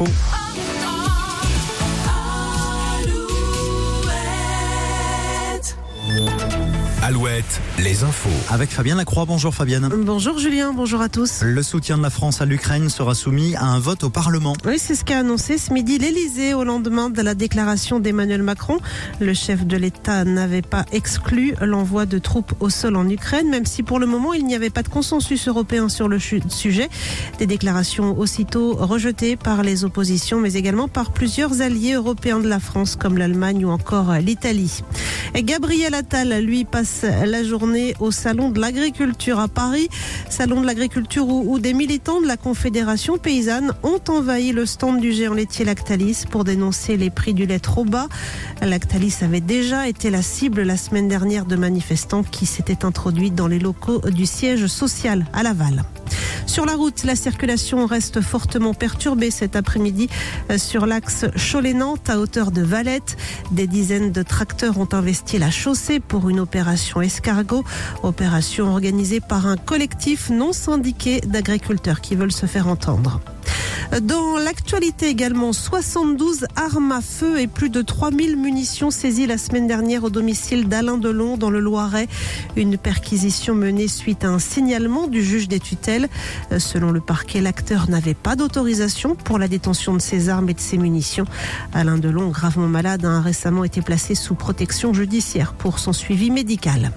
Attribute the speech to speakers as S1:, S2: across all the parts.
S1: infos.
S2: Alouette, les infos.
S1: Avec Fabienne Lacroix. Bonjour Fabienne.
S3: Bonjour Julien, bonjour à tous.
S1: Le soutien de la France à l'Ukraine sera soumis à un vote au Parlement.
S3: Oui, c'est ce qu'a annoncé ce midi l'Elysée au lendemain de la déclaration d'Emmanuel Macron. Le chef de l'État n'avait pas exclu l'envoi de troupes au sol en Ukraine, même si pour le moment il n'y avait pas de consensus européen sur le sujet. Des déclarations aussitôt rejetées par les oppositions, mais également par plusieurs alliés européens de la France, comme l'Allemagne ou encore l'Italie. Gabriel Attal, lui, passe la journée au Salon de l'Agriculture à Paris. Salon de l'Agriculture où, des militants de la Confédération paysanne ont envahi le stand du géant laitier Lactalis pour dénoncer les prix du lait trop bas. Lactalis avait déjà été la cible la semaine dernière de manifestants qui s'étaient introduits dans les locaux du siège social à Laval. Sur la route, la circulation reste fortement perturbée cet après-midi euh, sur l'axe Cholet-Nantes à hauteur de Valette. Des dizaines de tracteurs ont investi la chaussée pour une opération escargot, opération organisée par un collectif non syndiqué d'agriculteurs qui veulent se faire entendre. Dans l'actualité également, 72 armes à feu et plus de 3000 munitions saisies la semaine dernière au domicile d'Alain Delon dans le Loiret. Une perquisition menée suite à un signalement du juge des tutelles. Selon le parquet, l'acteur n'avait pas d'autorisation pour la détention de ses armes et de ses munitions. Alain Delon, gravement malade, a récemment été placé sous protection judiciaire pour son suivi médical.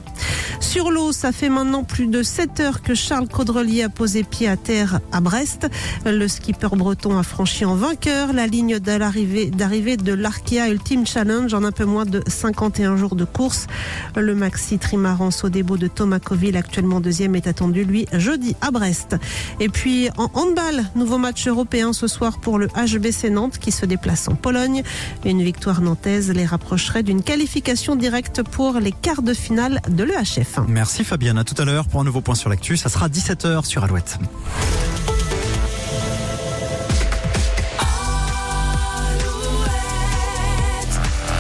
S3: Sur l'eau, ça fait maintenant plus de 7 heures que Charles Caudrelier a posé pied à terre à Brest. Le skipper breton a franchi en vainqueur la ligne d'arrivée de l'Arkea Ultimate Challenge en un peu moins de 51 jours de course. Le maxi trimaran au début de Thomas Coville, actuellement deuxième, est attendu, lui, jeudi à Brest. Et puis en handball, nouveau match européen ce soir pour le HBC Nantes qui se déplace en Pologne. Une victoire nantaise les rapprocherait d'une qualification directe pour les quarts de finale de l'EHF.
S1: Merci Fabienne. À tout à l'heure pour un nouveau point sur l'actu. Ça sera 17h sur Alouette.